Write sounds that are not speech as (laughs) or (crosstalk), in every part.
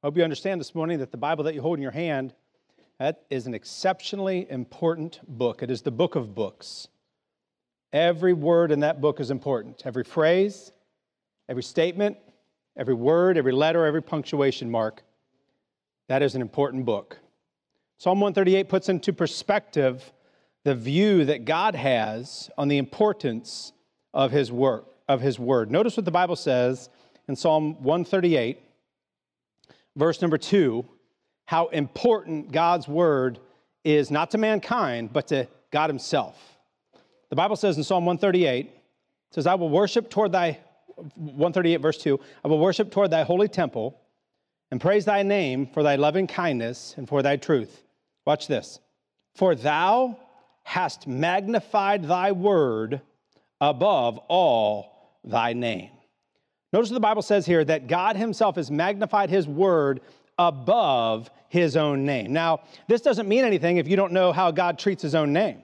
I hope you understand this morning that the Bible that you hold in your hand that is an exceptionally important book. It is the book of books. Every word in that book is important. Every phrase, every statement, every word, every letter, every punctuation mark. That is an important book. Psalm 138 puts into perspective the view that God has on the importance of his work, of his word. Notice what the Bible says in Psalm 138, verse number 2, how important God's word is not to mankind, but to God himself. The Bible says in Psalm 138, it says, I will worship toward thy 138 verse 2, I will worship toward thy holy temple and praise thy name for thy loving kindness and for thy truth. Watch this. For thou hast magnified thy word above all thy name. Notice what the Bible says here that God himself has magnified his word above his own name. Now, this doesn't mean anything if you don't know how God treats his own name.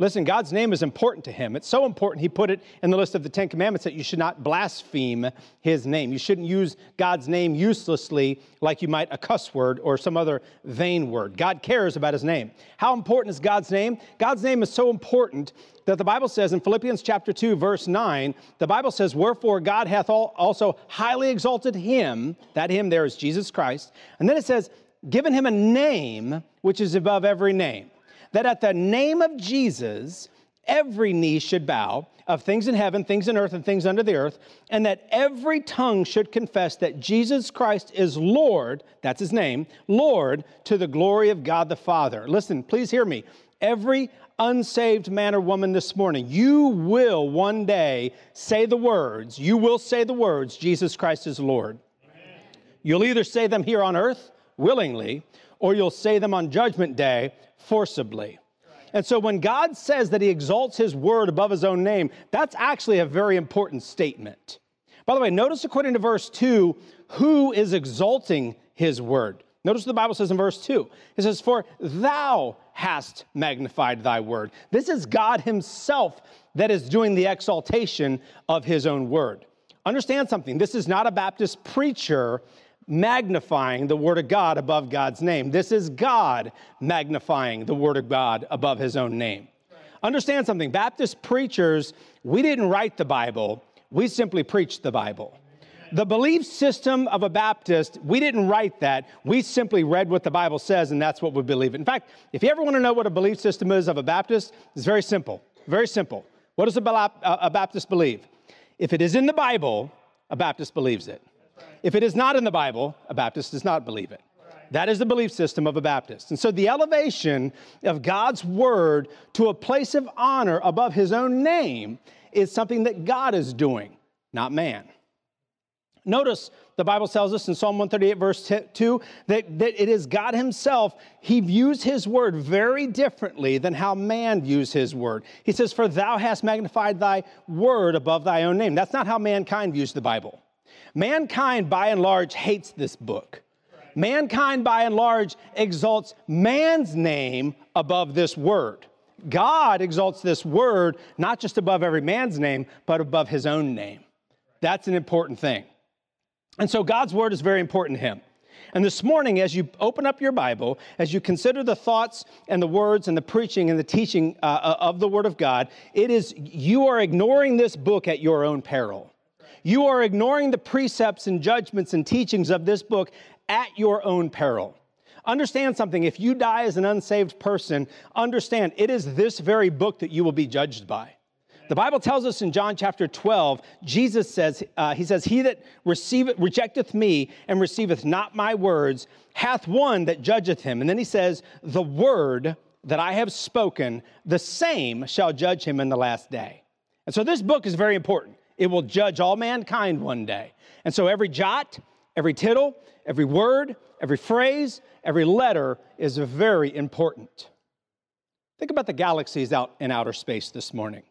Listen, God's name is important to him. It's so important, he put it in the list of the Ten Commandments that you should not blaspheme his name. You shouldn't use God's name uselessly like you might a cuss word or some other vain word. God cares about his name. How important is God's name? God's name is so important that the Bible says in Philippians chapter 2, verse 9, the Bible says, Wherefore God hath also highly exalted him, that him there is Jesus Christ. And then it says, Given him a name which is above every name that at the name of Jesus, every knee should bow of things in heaven, things in earth, and things under the earth, and that every tongue should confess that Jesus Christ is Lord, that's his name, Lord, to the glory of God the Father. Listen, please hear me. Every unsaved man or woman this morning, you will one day say the words, you will say the words, Jesus Christ is Lord. Amen. You'll either say them here on earth willingly, or you'll say them on judgment day forcibly. And so when God says that he exalts his word above his own name, that's actually a very important statement. By the way, notice according to verse 2, who is exalting his word? Notice what the Bible says in verse 2. It says, For thou hast magnified thy word. This is God himself that is doing the exaltation of his own word. Understand something. This is not a Baptist preacher magnifying the Word of God above God's name. This is God magnifying the Word of God above His own name. Understand something Baptist preachers, we didn't write the Bible, we simply preached the Bible. The belief system of a Baptist, we didn't write that. We simply read what the Bible says, and that's what we believe. In fact, if you ever want to know what a belief system is of a Baptist, it's very simple. Very simple. What does a Baptist believe? If it is in the Bible, a Baptist believes it. If it is not in the Bible, a Baptist does not believe it. That is the belief system of a Baptist. And so the elevation of God's word to a place of honor above his own name is something that God is doing, not man. Notice the Bible tells us in Psalm 138, verse 2, that, that it is God Himself. He views His word very differently than how man views His word. He says, For thou hast magnified thy word above thy own name. That's not how mankind views the Bible. Mankind, by and large, hates this book. Mankind, by and large, exalts man's name above this word. God exalts this word not just above every man's name, but above his own name. That's an important thing. And so God's word is very important to him. And this morning, as you open up your Bible, as you consider the thoughts and the words and the preaching and the teaching uh, uh of the Word of God, it is you are ignoring this book at your own peril. You are ignoring the precepts and judgments and teachings of this book at your own peril. Understand something. If you die as an unsaved person, understand it is this very book that you will be judged by. The Bible tells us in John chapter 12, Jesus says, uh, He says, He that receiveth, rejecteth me and receiveth not my words hath one that judgeth him. And then he says, The word that I have spoken, the same shall judge him in the last day. And so this book is very important. It will judge all mankind one day. And so every jot, every tittle, every word, every phrase, every letter is very important. Think about the galaxies out in outer space this morning.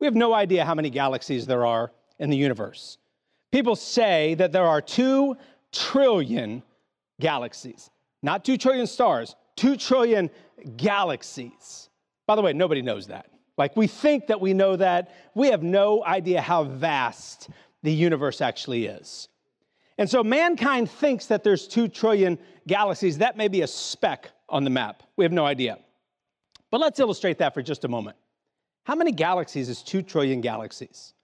We have no idea how many galaxies there are in the universe. People say that there are two trillion galaxies, not two trillion stars, two trillion galaxies. By the way, nobody knows that. Like we think that we know that. We have no idea how vast the universe actually is. And so mankind thinks that there's 2 trillion galaxies. That may be a speck on the map. We have no idea. But let's illustrate that for just a moment. How many galaxies is 2 trillion galaxies?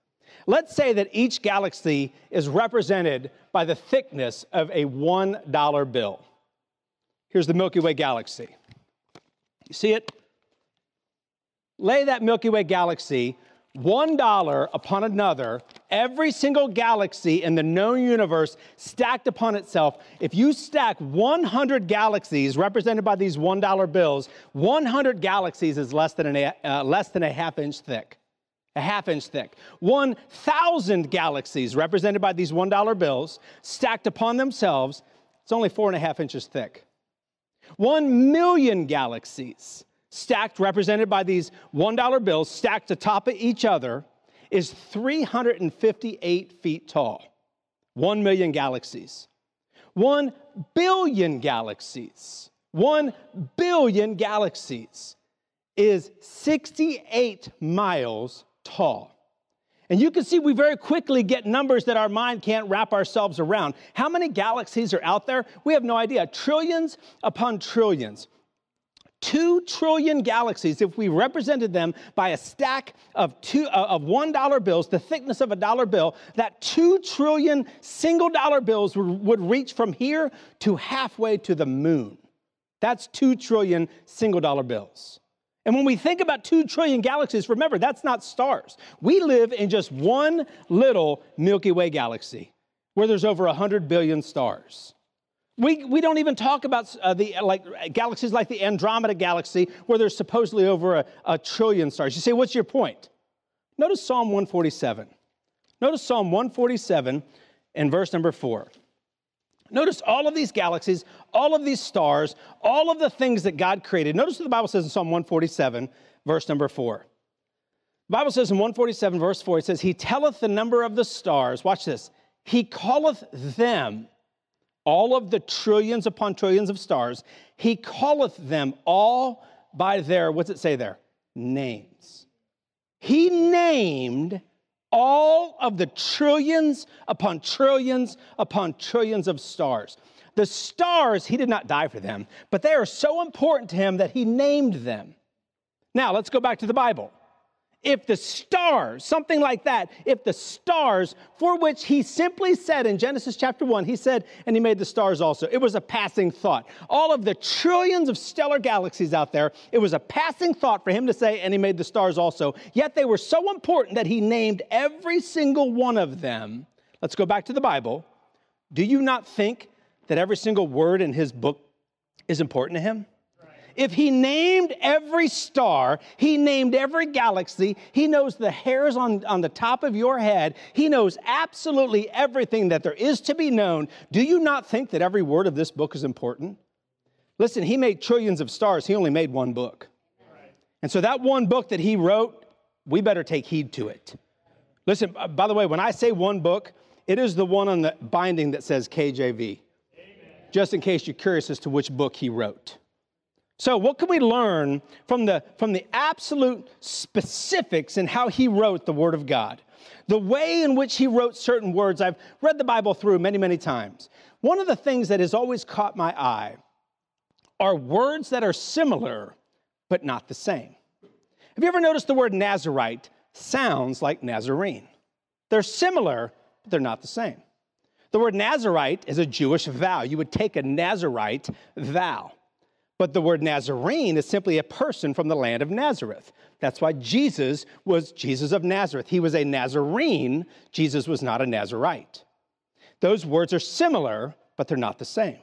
Let's say that each galaxy is represented by the thickness of a $1 bill. Here's the Milky Way galaxy. You see it? Lay that Milky Way galaxy one dollar upon another, every single galaxy in the known universe stacked upon itself. If you stack 100 galaxies represented by these one dollar bills, 100 galaxies is less than, an, uh, less than a half inch thick. A half inch thick. 1,000 galaxies represented by these $1 bills stacked upon themselves, it's only four and a half inches thick. 1 million galaxies stacked, represented by these $1 bills, stacked atop of each other, is 358 feet tall. 1 million galaxies. 1 billion galaxies. 1 billion galaxies is 68 miles tall. And you can see we very quickly get numbers that our mind can't wrap ourselves around. How many galaxies are out there? We have no idea. Trillions upon trillions. Two trillion galaxies, if we represented them by a stack of, two, uh, of one dollar bills, the thickness of a dollar bill, that two trillion single dollar bills would, would reach from here to halfway to the moon. That's two trillion single dollar bills. And when we think about two trillion galaxies, remember, that's not stars. We live in just one little Milky Way galaxy where there's over 100 billion stars. We, we don't even talk about uh, the like galaxies like the Andromeda galaxy, where there's supposedly over a, a trillion stars. You say, what's your point? Notice Psalm 147. Notice Psalm 147 and verse number four. Notice all of these galaxies, all of these stars, all of the things that God created. Notice what the Bible says in Psalm 147, verse number four. The Bible says in 147, verse 4, it says, He telleth the number of the stars. Watch this. He calleth them all of the trillions upon trillions of stars, he calleth them all by their, what's it say there? Names. He named all of the trillions upon trillions upon trillions of stars. The stars, he did not die for them, but they are so important to him that he named them. Now, let's go back to the Bible if the stars, something like that, if the stars, for which he simply said in Genesis chapter 1, he said, and he made the stars also. It was a passing thought. All of the trillions of stellar galaxies out there, it was a passing thought for him to say, and he made the stars also. Yet they were so important that he named every single one of them. Let's go back to the Bible. Do you not think that every single word in his book is important to him? If he named every star, he named every galaxy, he knows the hairs on, on the top of your head, he knows absolutely everything that there is to be known. Do you not think that every word of this book is important? Listen, he made trillions of stars, he only made one book. And so that one book that he wrote, we better take heed to it. Listen, uh, by the way, when I say one book, it is the one on the binding that says KJV. Just in case you're curious as to which book he wrote. So, what can we learn from the, from the absolute specifics in how he wrote the Word of God? The way in which he wrote certain words, I've read the Bible through many, many times. One of the things that has always caught my eye are words that are similar, but not the same. Have you ever noticed the word Nazarite sounds like Nazarene? They're similar, but they're not the same. The word Nazarite is a Jewish vow. You would take a Nazarite vow. But the word Nazarene is simply a person from the land of Nazareth. That's why Jesus was Jesus of Nazareth. He was a Nazarene. Jesus was not a Nazarite. Those words are similar, but they're not the same.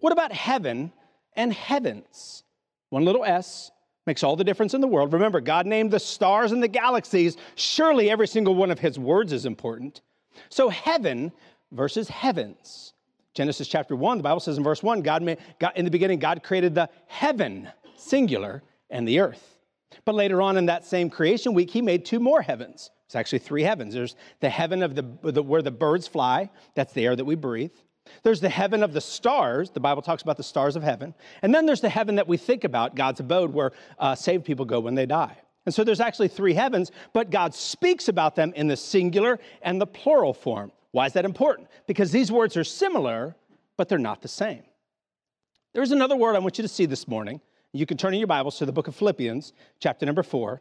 What about heaven and heavens? One little s makes all the difference in the world. Remember, God named the stars and the galaxies. Surely every single one of his words is important. So, heaven versus heavens. Genesis chapter 1, the Bible says in verse 1, God, made, God in the beginning, God created the heaven, singular, and the earth. But later on in that same creation week, he made two more heavens. It's actually three heavens. There's the heaven of the, the, where the birds fly, that's the air that we breathe. There's the heaven of the stars. The Bible talks about the stars of heaven. And then there's the heaven that we think about, God's abode, where uh, saved people go when they die. And so there's actually three heavens, but God speaks about them in the singular and the plural form. Why is that important? Because these words are similar, but they're not the same. There's another word I want you to see this morning. You can turn in your Bibles to the book of Philippians, chapter number four.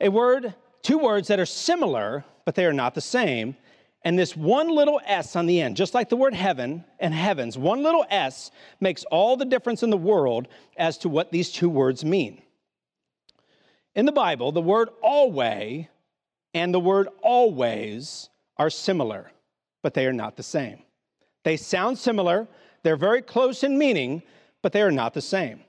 A word, two words that are similar, but they are not the same. And this one little S on the end, just like the word heaven and heavens, one little S makes all the difference in the world as to what these two words mean. In the Bible, the word always and the word always are similar, but they are not the same. They sound similar, they're very close in meaning, but they are not the same.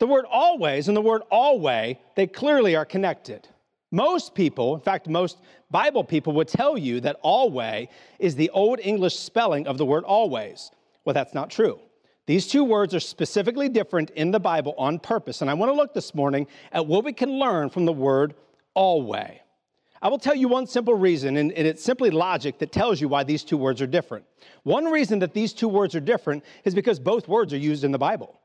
The word always and the word always, they clearly are connected. Most people, in fact, most Bible people would tell you that alway is the old English spelling of the word always. Well, that's not true. These two words are specifically different in the Bible on purpose. And I want to look this morning at what we can learn from the word alway. I will tell you one simple reason, and it's simply logic that tells you why these two words are different. One reason that these two words are different is because both words are used in the Bible.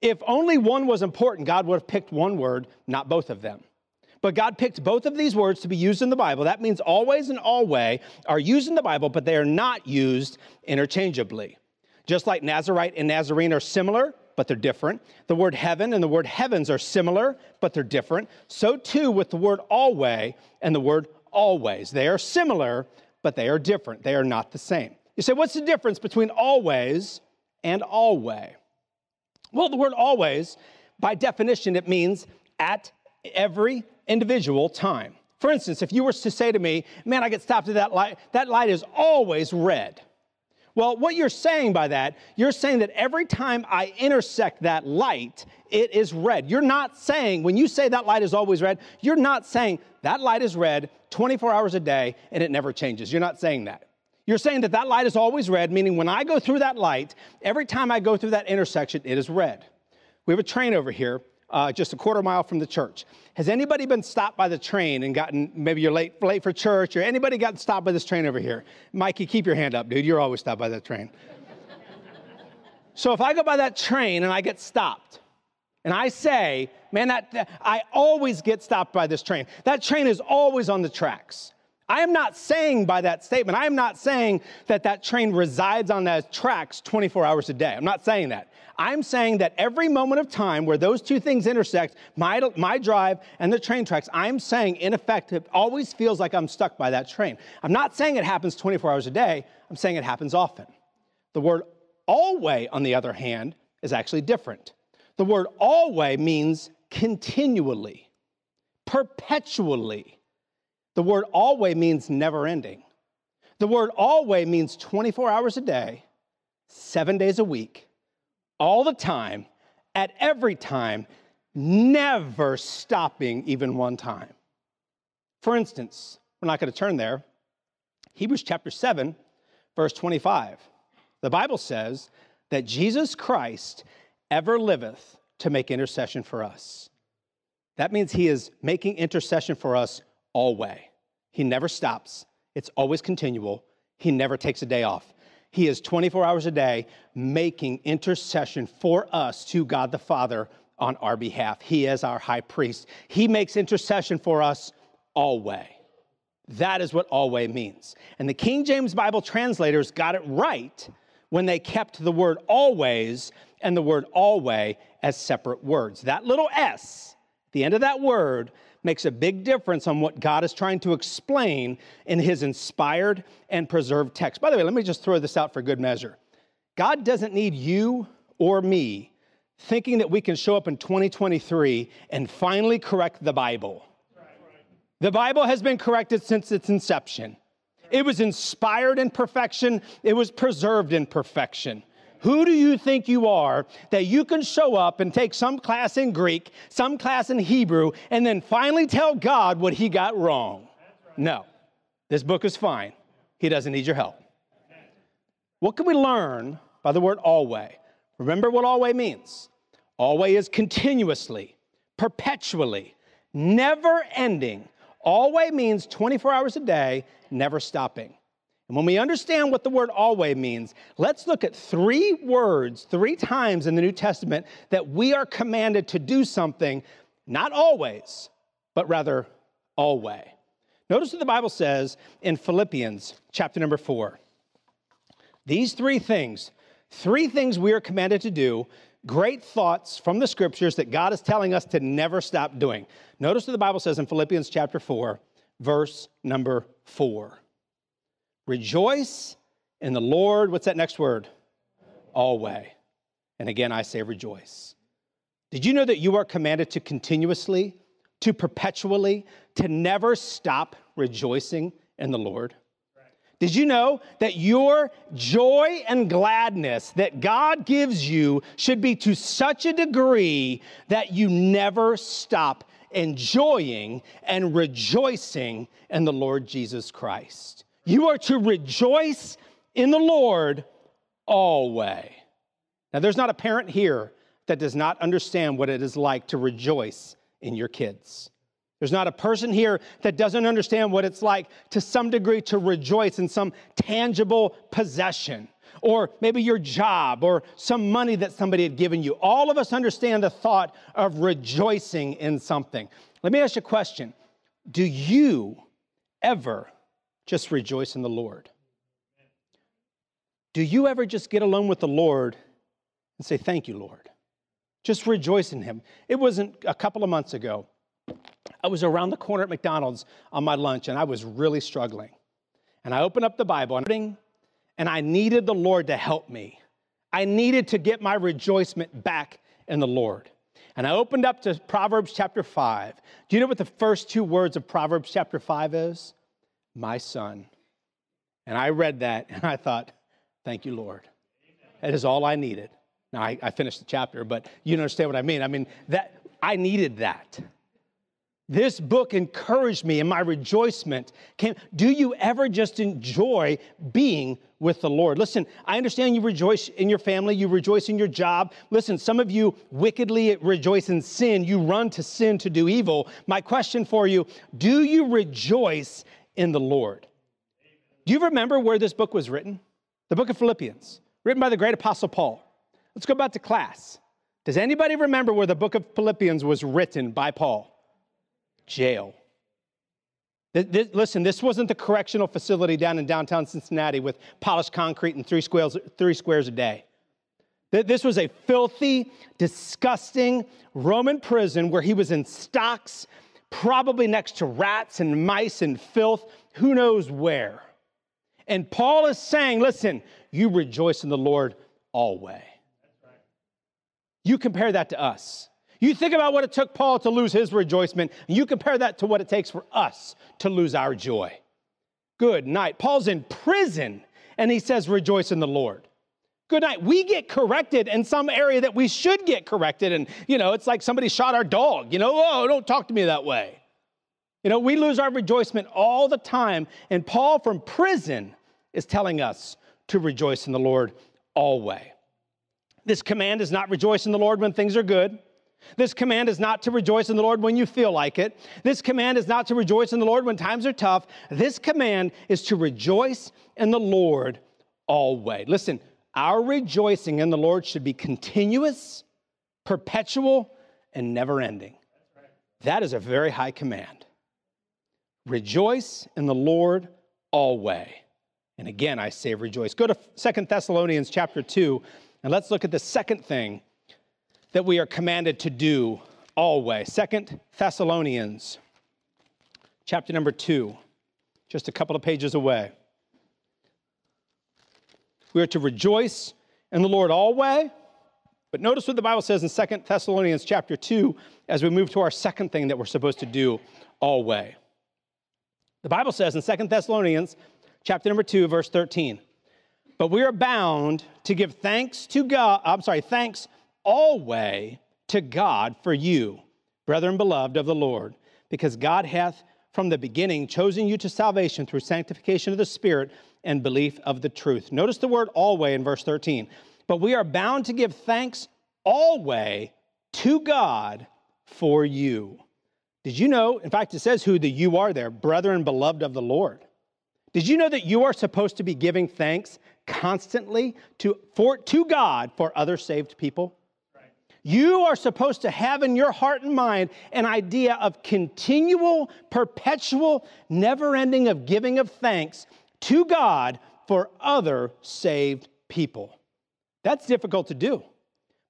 If only one was important, God would have picked one word, not both of them. But God picked both of these words to be used in the Bible. That means always and always are used in the Bible, but they are not used interchangeably. Just like Nazarite and Nazarene are similar, but they're different. The word heaven and the word heavens are similar, but they're different. So too with the word always and the word always. They are similar, but they are different. They are not the same. You say, what's the difference between always and always? Well, the word always, by definition, it means at every individual time. For instance, if you were to say to me, man, I get stopped at that light, that light is always red. Well, what you're saying by that, you're saying that every time I intersect that light, it is red. You're not saying, when you say that light is always red, you're not saying that light is red 24 hours a day and it never changes. You're not saying that. You're saying that that light is always red, meaning when I go through that light, every time I go through that intersection, it is red. We have a train over here uh, just a quarter mile from the church. Has anybody been stopped by the train and gotten, maybe you're late, late for church, or anybody gotten stopped by this train over here? Mikey, keep your hand up, dude. You're always stopped by that train. so if I go by that train and I get stopped, and I say, man, that, I always get stopped by this train. That train is always on the tracks. I am not saying by that statement, I am not saying that that train resides on those tracks 24 hours a day. I'm not saying that. I'm saying that every moment of time where those two things intersect, my, my drive and the train tracks, I'm saying in effect, it always feels like I'm stuck by that train. I'm not saying it happens 24 hours a day, I'm saying it happens often. The word alway, on the other hand, is actually different. The word alway means continually, perpetually the word alway means never ending. The word alway means 24 hours a day, seven days a week, all the time, at every time, never stopping even one time. For instance, we're not going to turn there. Hebrews chapter 7, verse 25. The Bible says that Jesus Christ ever liveth to make intercession for us. That means he is making intercession for us alway. He never stops, it's always continual. He never takes a day off. He is 24 hours a day making intercession for us to God the Father on our behalf. He is our high priest. He makes intercession for us alway. That is what alway means. And the King James Bible translators got it right when they kept the word always and the word always as separate words. That little s, the end of that word, makes a big difference on what God is trying to explain in his inspired and preserved text. By the way, let me just throw this out for good measure. God doesn't need you or me thinking that we can show up in 2023 and finally correct the Bible. The Bible has been corrected since its inception. It was inspired in perfection, it was preserved in perfection. Who do you think you are that you can show up and take some class in Greek, some class in Hebrew, and then finally tell God what he got wrong? No. This book is fine. He doesn't need your help. What can we learn by the word alway? Remember what alway means. Alway is continuously, perpetually, never ending. Alway means 24 hours a day, never stopping. And when we understand what the word alway means, let's look at three words, three times in the New Testament that we are commanded to do something, not always, but rather alway. Notice what the Bible says in Philippians chapter number four. These three things, three things we are commanded to do, great thoughts from the scriptures that God is telling us to never stop doing. Notice what the Bible says in Philippians chapter 4, verse number 4. Rejoice in the Lord. What's that next word? Alway. And again, I say rejoice. Did you know that you are commanded to continuously, to perpetually, to never stop rejoicing in the Lord? Did you know that your joy and gladness that God gives you should be to such a degree that you never stop enjoying and rejoicing in the Lord Jesus Christ? You are to rejoice in the Lord alway. Now, there's not a parent here that does not understand what it is like to rejoice in your kids. There's not a person here that doesn't understand what it's like to some degree to rejoice in some tangible possession or maybe your job or some money that somebody had given you. All of us understand the thought of rejoicing in something. Let me ask you a question Do you ever just rejoice in the Lord? Do you ever just get alone with the Lord and say, Thank you, Lord? Just rejoice in Him. It wasn't a couple of months ago. I was around the corner at McDonald's on my lunch and I was really struggling. And I opened up the Bible and I needed the Lord to help me. I needed to get my rejoicement back in the Lord. And I opened up to Proverbs chapter 5. Do you know what the first two words of Proverbs chapter 5 is? My son. And I read that (laughs) and I thought, thank you, Lord. That is all I needed. Now I, I finished the chapter, but you understand what I mean. I mean, that I needed that. This book encouraged me and my rejoicement came. Do you ever just enjoy being with the Lord? Listen, I understand you rejoice in your family, you rejoice in your job. Listen, some of you wickedly rejoice in sin, you run to sin to do evil. My question for you do you rejoice in the Lord? Do you remember where this book was written? The book of Philippians, written by the great apostle Paul. Let's go back to class. Does anybody remember where the book of Philippians was written by Paul? jail. Listen, this wasn't the correctional facility down in downtown Cincinnati with polished concrete and three squares, three squares a day. This was a filthy, disgusting Roman prison where he was in stocks, probably next to rats and mice and filth, who knows where. And Paul is saying, listen, you rejoice in the Lord always. You compare that to us. You think about what it took Paul to lose his rejoicement, and you compare that to what it takes for us to lose our joy. Good night. Paul's in prison, and he says, Rejoice in the Lord. Good night. We get corrected in some area that we should get corrected. And, you know, it's like somebody shot our dog. You know, oh, don't talk to me that way. You know, we lose our rejoicement all the time. And Paul from prison is telling us to rejoice in the Lord always. This command is not rejoice in the Lord when things are good. This command is not to rejoice in the Lord when you feel like it. This command is not to rejoice in the Lord when times are tough. This command is to rejoice in the Lord always. Listen, our rejoicing in the Lord should be continuous, perpetual, and never ending. That is a very high command. Rejoice in the Lord alway. And again, I say rejoice. Go to Second Thessalonians chapter 2, and let's look at the second thing that we are commanded to do always. Second Thessalonians, chapter number two, just a couple of pages away. We are to rejoice in the Lord always. But notice what the Bible says in Second Thessalonians chapter 2 as we move to our second thing that we're supposed to do always. The Bible says in Second Thessalonians chapter number 2 verse 13, "But we are bound to give thanks to God, I'm sorry, thanks alway to God for you, brethren beloved of the Lord, because God hath from the beginning chosen you to salvation through sanctification of the Spirit and belief of the truth. Notice the word alway in verse 13. But we are bound to give thanks alway to God for you. Did you know? In fact, it says who the you are there, brethren beloved of the Lord. Did you know that you are supposed to be giving thanks constantly to, for, to God for other saved people? You are supposed to have in your heart and mind an idea of continual, perpetual, never ending of giving of thanks to God for other saved people. That's difficult to do.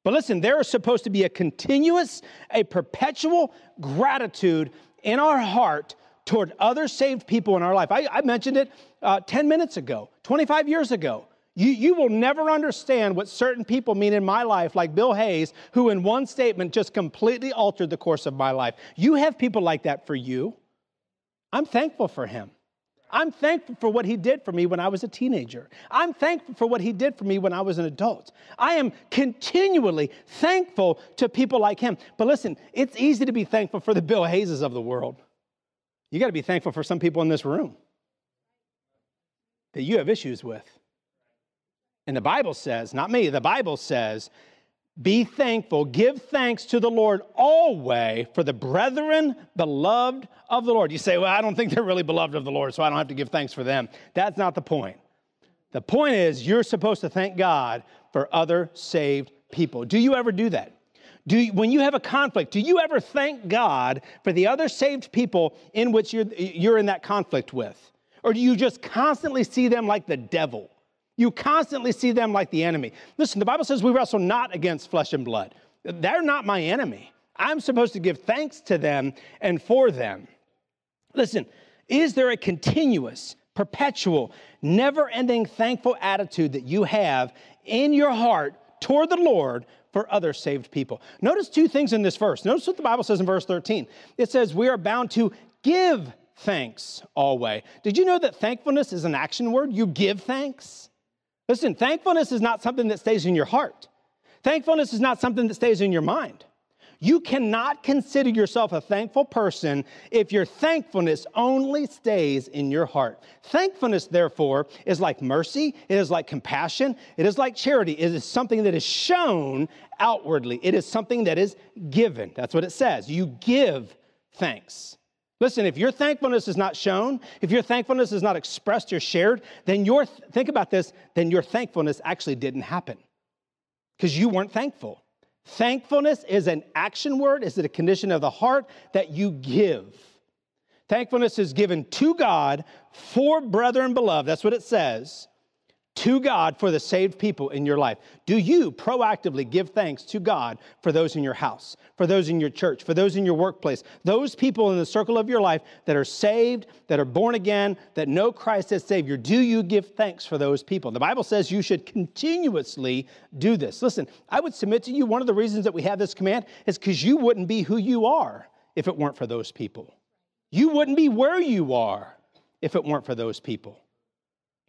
But listen, there is supposed to be a continuous, a perpetual gratitude in our heart toward other saved people in our life. I, I mentioned it uh, 10 minutes ago, 25 years ago. You, you will never understand what certain people mean in my life, like Bill Hayes, who in one statement just completely altered the course of my life. You have people like that for you. I'm thankful for him. I'm thankful for what he did for me when I was a teenager. I'm thankful for what he did for me when I was an adult. I am continually thankful to people like him. But listen, it's easy to be thankful for the Bill Hayeses of the world. You got to be thankful for some people in this room that you have issues with. And the Bible says, not me, the Bible says, be thankful, give thanks to the Lord always for the brethren beloved of the Lord. You say, well, I don't think they're really beloved of the Lord, so I don't have to give thanks for them. That's not the point. The point is, you're supposed to thank God for other saved people. Do you ever do that? Do you, when you have a conflict, do you ever thank God for the other saved people in which you're, you're in that conflict with? Or do you just constantly see them like the devil? You constantly see them like the enemy. Listen, the Bible says we wrestle not against flesh and blood. They're not my enemy. I'm supposed to give thanks to them and for them. Listen, is there a continuous, perpetual, never ending thankful attitude that you have in your heart toward the Lord for other saved people? Notice two things in this verse. Notice what the Bible says in verse 13. It says, We are bound to give thanks alway. Did you know that thankfulness is an action word? You give thanks. Listen, thankfulness is not something that stays in your heart. Thankfulness is not something that stays in your mind. You cannot consider yourself a thankful person if your thankfulness only stays in your heart. Thankfulness, therefore, is like mercy, it is like compassion, it is like charity. It is something that is shown outwardly, it is something that is given. That's what it says. You give thanks. Listen, if your thankfulness is not shown, if your thankfulness is not expressed or shared, then your, think about this, then your thankfulness actually didn't happen because you weren't thankful. Thankfulness is an action word, is it a condition of the heart that you give? Thankfulness is given to God for brethren beloved. That's what it says to God for the saved people in your life? Do you proactively give thanks to God for those in your house, for those in your church, for those in your workplace, those people in the circle of your life that are saved, that are born again, that know Christ as Savior? Do you give thanks for those people? The Bible says you should continuously do this. Listen, I would submit to you one of the reasons that we have this command is because you wouldn't be who you are if it weren't for those people. You wouldn't be where you are if it weren't for those people.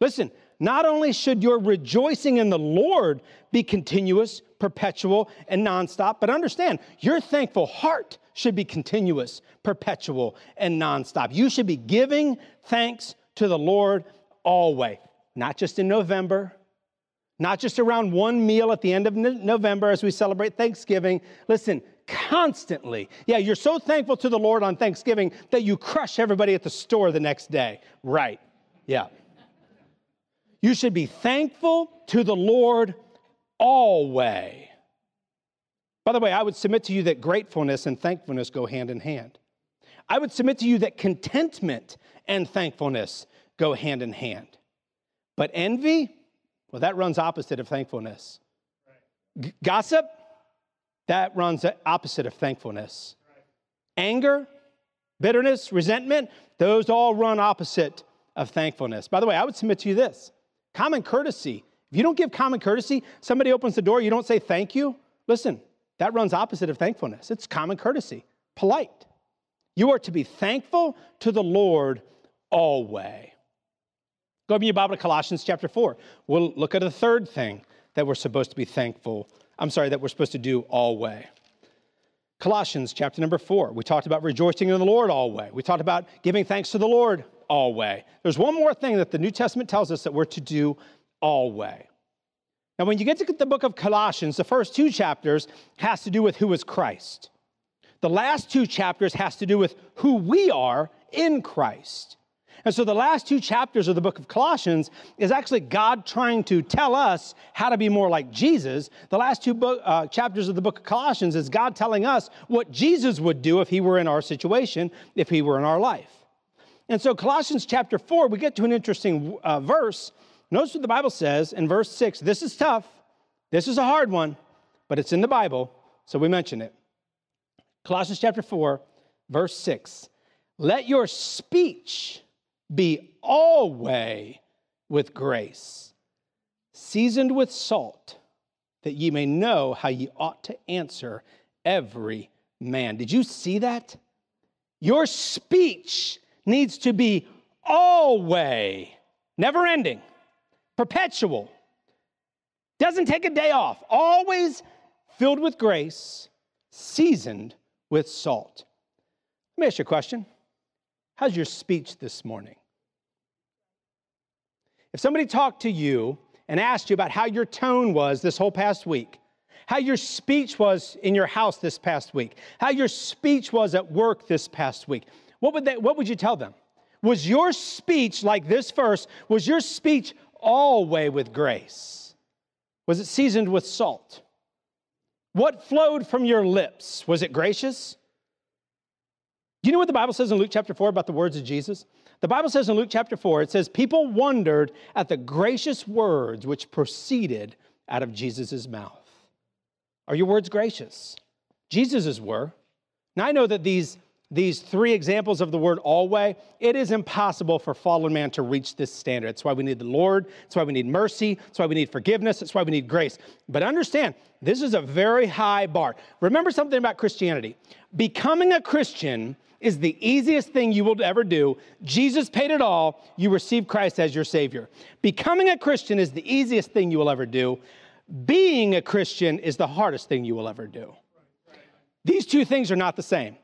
Listen, not only should your rejoicing in the Lord be continuous, perpetual, and nonstop, but understand your thankful heart should be continuous, perpetual, and nonstop. You should be giving thanks to the Lord always, not just in November, not just around one meal at the end of November as we celebrate Thanksgiving. Listen, constantly. Yeah, you're so thankful to the Lord on Thanksgiving that you crush everybody at the store the next day. Right. Yeah. You should be thankful to the Lord always. By the way, I would submit to you that gratefulness and thankfulness go hand in hand. I would submit to you that contentment and thankfulness go hand in hand. But envy, well, that runs opposite of thankfulness. G- gossip, that runs opposite of thankfulness. Anger, bitterness, resentment, those all run opposite of thankfulness. By the way, I would submit to you this Common courtesy. If you don't give common courtesy, somebody opens the door, you don't say thank you. Listen, that runs opposite of thankfulness. It's common courtesy, polite. You are to be thankful to the Lord always. Go to your Bible to Colossians chapter 4. We'll look at a third thing that we're supposed to be thankful. I'm sorry, that we're supposed to do always. Colossians chapter number 4. We talked about rejoicing in the Lord always. We talked about giving thanks to the Lord always. There's one more thing that the New Testament tells us that we're to do always. Now, when you get to the book of Colossians, the first two chapters has to do with who is Christ. The last two chapters has to do with who we are in Christ. And so the last two chapters of the book of Colossians is actually God trying to tell us how to be more like Jesus. The last two uh, chapters of the book of Colossians is God telling us what Jesus would do if he were in our situation, if he were in our life. And so, Colossians chapter 4, we get to an interesting uh, verse Notice what the Bible says in verse 6. This is tough. This is a hard one, but it's in the Bible, so we mention it. Colossians chapter 4, verse 6. Let your speech be alway with grace, seasoned with salt, that ye may know how ye ought to answer every man. Did you see that? Your speech needs to be always, never ending, perpetual, doesn't take a day off, always filled with grace, seasoned with salt. Let me ask you a question. How's your speech this morning? If somebody talked to you and asked you about how your tone was this whole past week, how your speech was in your house this past week, how your speech was at work this past week, what would, they, what would you tell them? Was your speech like this verse, was your speech always with grace? Was it seasoned with salt? What flowed from your lips? Was it gracious? Do you know what the Bible says in Luke chapter 4 about the words of Jesus? The Bible says in Luke chapter 4, it says, People wondered at the gracious words which proceeded out of Jesus' mouth. Are your words gracious? Jesus's were. Now I know that these, these three examples of the word always, it is impossible for fallen man to reach this standard. That's why we need the Lord. That's why we need mercy. That's why we need forgiveness. That's why we need grace. But understand, this is a very high bar. Remember something about Christianity. Becoming a Christian is the easiest thing you will ever do. Jesus paid it all. You receive Christ as your Savior. Becoming a Christian is the easiest thing you will ever do. Being a Christian is the hardest thing you will ever do. These two things are not the same.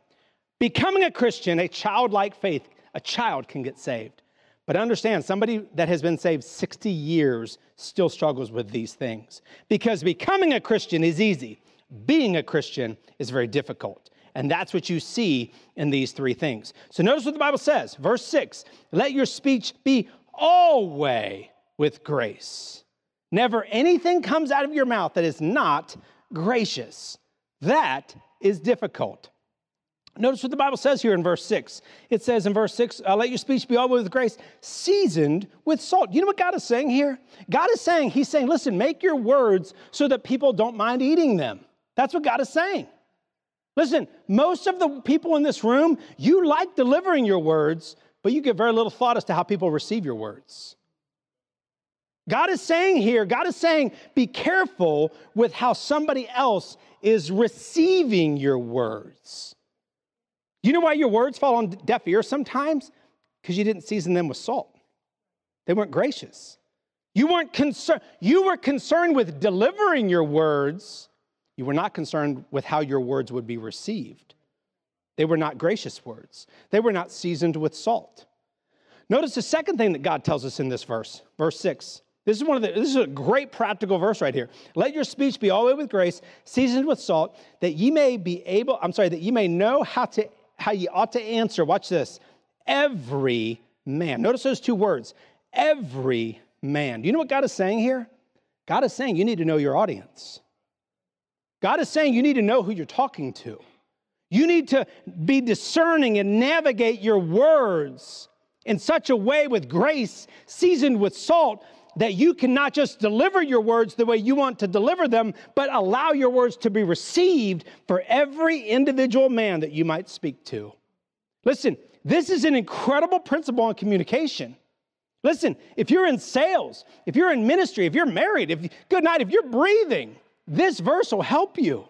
Becoming a Christian, a childlike faith, a child can get saved. But understand, somebody that has been saved 60 years still struggles with these things. Because becoming a Christian is easy, being a Christian is very difficult. And that's what you see in these three things. So notice what the Bible says. Verse 6 Let your speech be alway with grace. Never anything comes out of your mouth that is not gracious. That is difficult. Notice what the Bible says here in verse 6. It says in verse 6, uh, let your speech be alway with grace, seasoned with salt. You know what God is saying here? God is saying, He's saying, listen, make your words so that people don't mind eating them. That's what God is saying. Listen, most of the people in this room, you like delivering your words, but you give very little thought as to how people receive your words. God is saying here, God is saying, be careful with how somebody else is receiving your words. You know why your words fall on deaf ears sometimes? Because you didn't season them with salt. They weren't gracious. You weren't concerned, you were concerned with delivering your words you were not concerned with how your words would be received. They were not gracious words, they were not seasoned with salt. Notice the second thing that God tells us in this verse, verse 6. This is one of the this is a great practical verse right here. Let your speech be alway with grace, seasoned with salt, that ye may be able, I'm sorry, that ye may know how to how ye ought to answer. Watch this. Every man. Notice those two words. Every man. Do you know what God is saying here? God is saying you need to know your audience. God is saying you need to know who you're talking to. You need to be discerning and navigate your words in such a way with grace, seasoned with salt, that you can not just deliver your words the way you want to deliver them, but allow your words to be received for every individual man that you might speak to. Listen, this is an incredible principle in communication. Listen, if you're in sales, if you're in ministry, if you're married, if good night, if you're breathing, this verse will help you.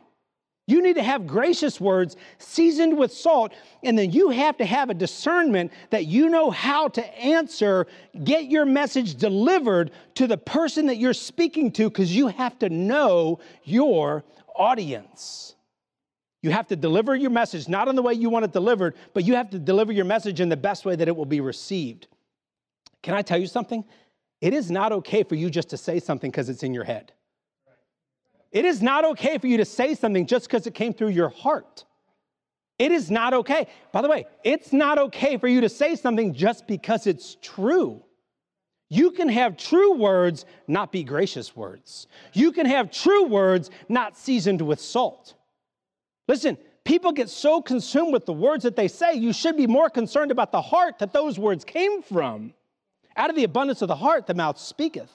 You need to have gracious words seasoned with salt, and then you have to have a discernment that you know how to answer, get your message delivered to the person that you're speaking to, because you have to know your audience. You have to deliver your message not in the way you want it delivered, but you have to deliver your message in the best way that it will be received. Can I tell you something? It is not okay for you just to say something because it's in your head. It is not okay for you to say something just because it came through your heart. It is not okay. By the way, it's not okay for you to say something just because it's true. You can have true words, not be gracious words. You can have true words, not seasoned with salt. Listen, people get so consumed with the words that they say, you should be more concerned about the heart that those words came from. Out of the abundance of the heart, the mouth speaketh.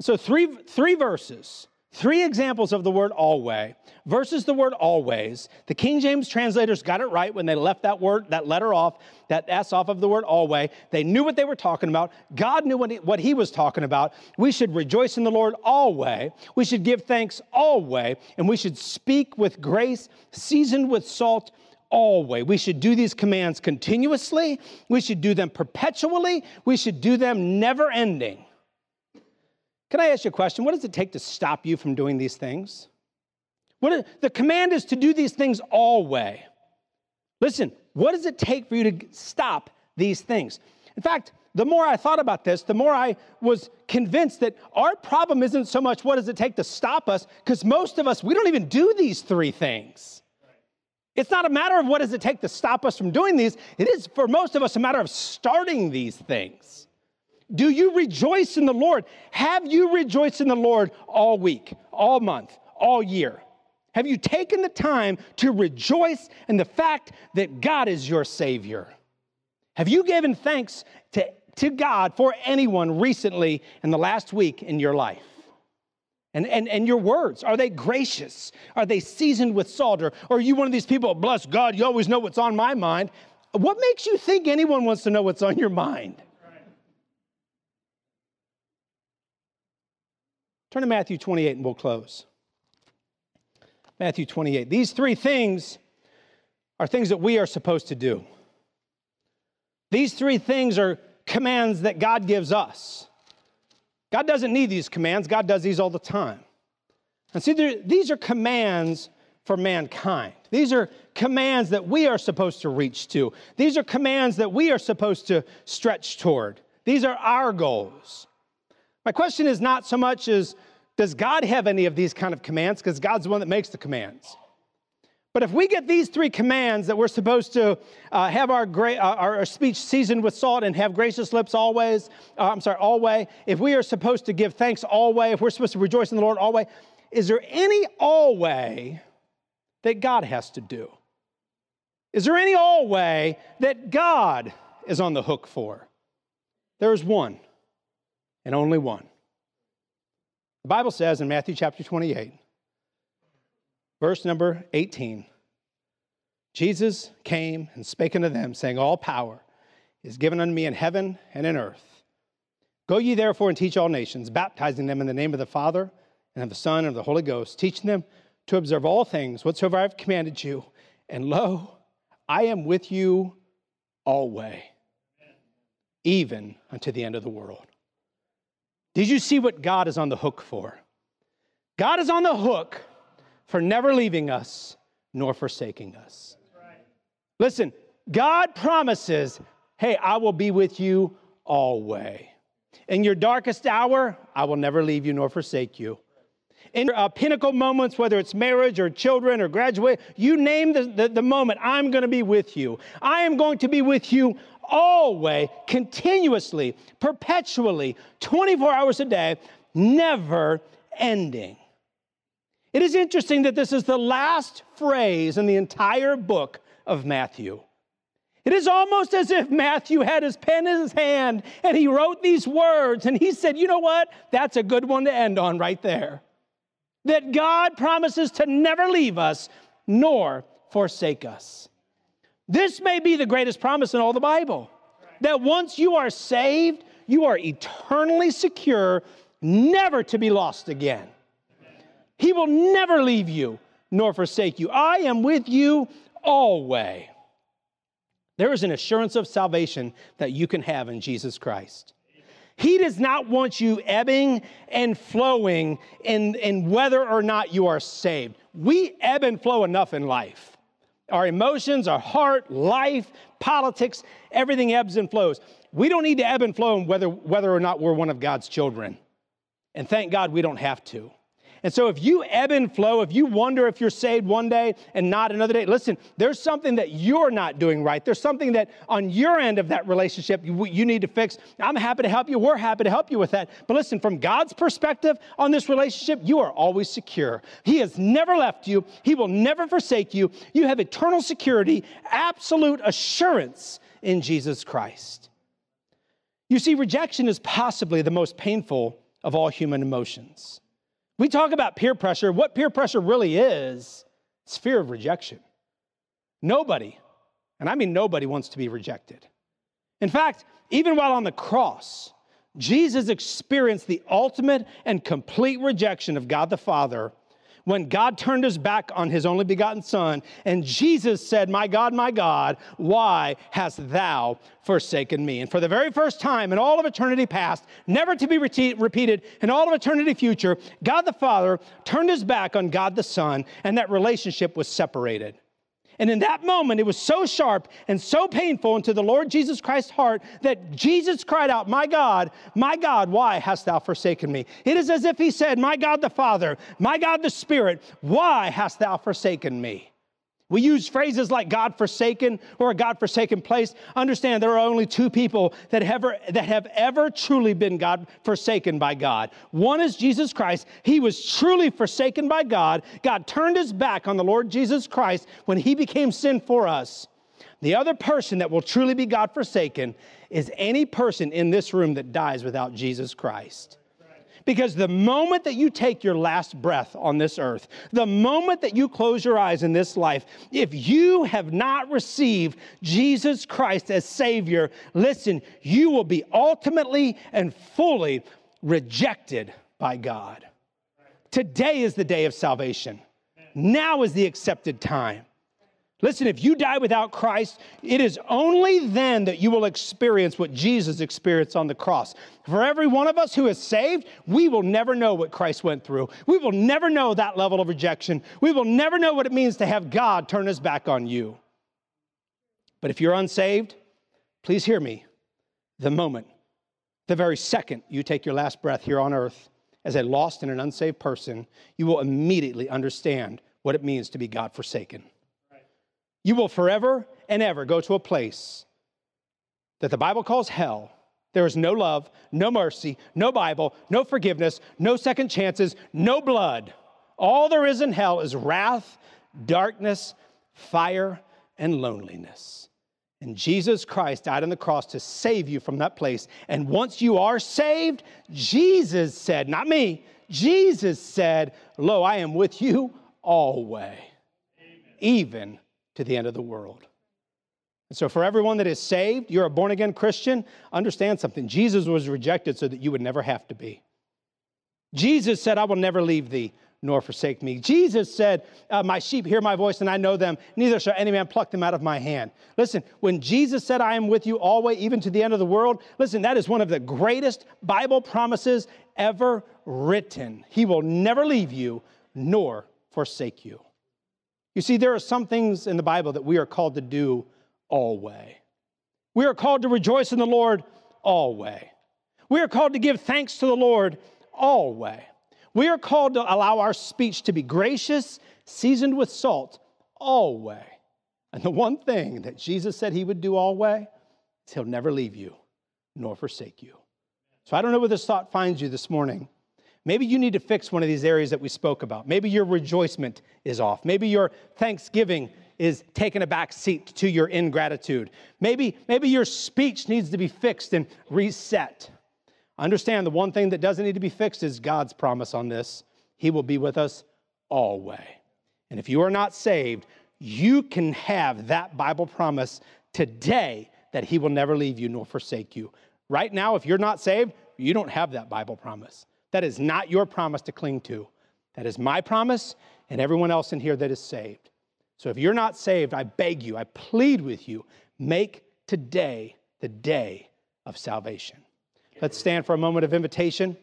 So, three, three verses, three examples of the word always versus the word always. The King James translators got it right when they left that word, that letter off, that S off of the word alway. They knew what they were talking about. God knew what he, what he was talking about. We should rejoice in the Lord always. We should give thanks always. And we should speak with grace, seasoned with salt always. We should do these commands continuously. We should do them perpetually. We should do them never ending. Can I ask you a question? What does it take to stop you from doing these things? What the command is to do these things always. Listen, what does it take for you to stop these things? In fact, the more I thought about this, the more I was convinced that our problem isn't so much what does it take to stop us, because most of us, we don't even do these three things. It's not a matter of what does it take to stop us from doing these. It is, for most of us, a matter of starting these things. Do you rejoice in the Lord? Have you rejoiced in the Lord all week, all month, all year? Have you taken the time to rejoice in the fact that God is your Savior? Have you given thanks to, to God for anyone recently in the last week in your life? And, and, and your words, are they gracious? Are they seasoned with salt? Or, or are you one of these people, bless God, you always know what's on my mind? What makes you think anyone wants to know what's on your mind? Turn to Matthew 28 and we'll close. Matthew 28. These three things are things that we are supposed to do. These three things are commands that God gives us. God doesn't need these commands, God does these all the time. And see, these are commands for mankind. These are commands that we are supposed to reach to. These are commands that we are supposed to stretch toward. These are our goals. My question is not so much as does God have any of these kind of commands? Because God's the one that makes the commands. But if we get these three commands that we're supposed to uh, have our, gra- uh, our speech seasoned with salt and have gracious lips always, uh, I'm sorry, always, if we are supposed to give thanks always, if we're supposed to rejoice in the Lord always, is there any always that God has to do? Is there any always that God is on the hook for? There's one, and only one. The Bible says in Matthew chapter 28, verse number 18, Jesus came and spake unto them, saying, All power is given unto me in heaven and in earth. Go ye therefore and teach all nations, baptizing them in the name of the Father and of the Son and of the Holy Ghost, teaching them to observe all things whatsoever I have commanded you. And lo, I am with you always, even unto the end of the world. Did you see what God is on the hook for? God is on the hook for never leaving us nor forsaking us. Listen, God promises, hey, I will be with you always. In your darkest hour, I will never leave you nor forsake you. In uh, pinnacle moments, whether it's marriage or children or graduate, you name the, the, the moment, I'm going to be with you. I am going to be with you always, continuously, perpetually, 24 hours a day, never ending. It is interesting that this is the last phrase in the entire book of Matthew. It is almost as if Matthew had his pen in his hand and he wrote these words and he said, You know what? That's a good one to end on right there. That God promises to never leave us nor forsake us. This may be the greatest promise in all the Bible that once you are saved, you are eternally secure, never to be lost again. He will never leave you nor forsake you. I am with you always. There is an assurance of salvation that you can have in Jesus Christ. He does not want you ebbing and flowing in, in whether or not you are saved. We ebb and flow enough in life. Our emotions, our heart, life, politics, everything ebbs and flows. We don't need to ebb and flow whether, whether or not we're one of God's children. And thank God we don't have to. And so if you ebb and flow, if you wonder if you're saved one day and not another day, listen, there's something that you're not doing right. There's something that on your end of that relationship you, you need to fix. I'm happy to help you. We're happy to help you with that. But listen, from God's perspective on this relationship, you are always secure. He has never left you, He will never forsake you. You have eternal security, absolute assurance in Jesus Christ. You see, rejection is possibly the most painful of all human emotions. We talk about peer pressure. What peer pressure really is, it's fear of rejection. Nobody, and I mean nobody, wants to be rejected. In fact, even while on the cross, Jesus experienced the ultimate and complete rejection of God the Father when God turned his back on his only begotten Son, and Jesus said, My God, my God, why hast thou forsaken me? And for the very first time in all of eternity past, never to be repeated in all of eternity future, God the Father turned his back on God the Son, and that relationship was separated. And in that moment, it was so sharp and so painful into the Lord Jesus Christ's heart that Jesus cried out, My God, my God, why hast thou forsaken me? It is as if he said, My God the Father, my God the Spirit, why hast thou forsaken me? We use phrases like God forsaken or a God forsaken place. Understand there are only two people that have, ever, that have ever truly been God forsaken by God. One is Jesus Christ. He was truly forsaken by God. God turned his back on the Lord Jesus Christ when he became sin for us. The other person that will truly be God forsaken is any person in this room that dies without Jesus Christ. Because the moment that you take your last breath on this earth, the moment that you close your eyes in this life, if you have not received Jesus Christ as Savior, listen, you will be ultimately and fully rejected by God. Today is the day of salvation. Now is the accepted time. Listen, if you die without Christ, it is only then that you will experience what Jesus experienced on the cross. For every one of us who is saved, we will never know what Christ went through. We will never know that level of rejection. We will never know what it means to have God turn his back on you. But if you're unsaved, please hear me. The moment, the very second you take your last breath here on earth as a lost and an unsaved person, you will immediately understand what it means to be God forsaken. You will forever and ever go to a place that the Bible calls hell. There is no love, no mercy, no Bible, no forgiveness, no second chances, no blood. All there is in hell is wrath, darkness, fire, and loneliness. And Jesus Christ died on the cross to save you from that place. And once you are saved, Jesus said, not me, Jesus said, Lo, I am with you always, even to the end of the world. And so, for everyone that is saved, you're a born again Christian, understand something. Jesus was rejected so that you would never have to be. Jesus said, I will never leave thee nor forsake me. Jesus said, uh, My sheep hear my voice and I know them, neither shall any man pluck them out of my hand. Listen, when Jesus said, I am with you always, even to the end of the world, listen, that is one of the greatest Bible promises ever written. He will never leave you nor forsake you. You see, there are some things in the Bible that we are called to do always. We are called to rejoice in the Lord always. We are called to give thanks to the Lord always. We are called to allow our speech to be gracious, seasoned with salt always. And the one thing that Jesus said he would do always is he'll never leave you nor forsake you. So I don't know where this thought finds you this morning. Maybe you need to fix one of these areas that we spoke about. Maybe your rejoicement is off. Maybe your thanksgiving is taking a back seat to your ingratitude. Maybe, maybe your speech needs to be fixed and reset. Understand the one thing that doesn't need to be fixed is God's promise on this. He will be with us always. And if you are not saved, you can have that Bible promise today that He will never leave you nor forsake you. Right now, if you're not saved, you don't have that Bible promise. That is not your promise to cling to. That is my promise and everyone else in here that is saved. So if you're not saved, I beg you, I plead with you, make today the day of salvation. Let's stand for a moment of invitation.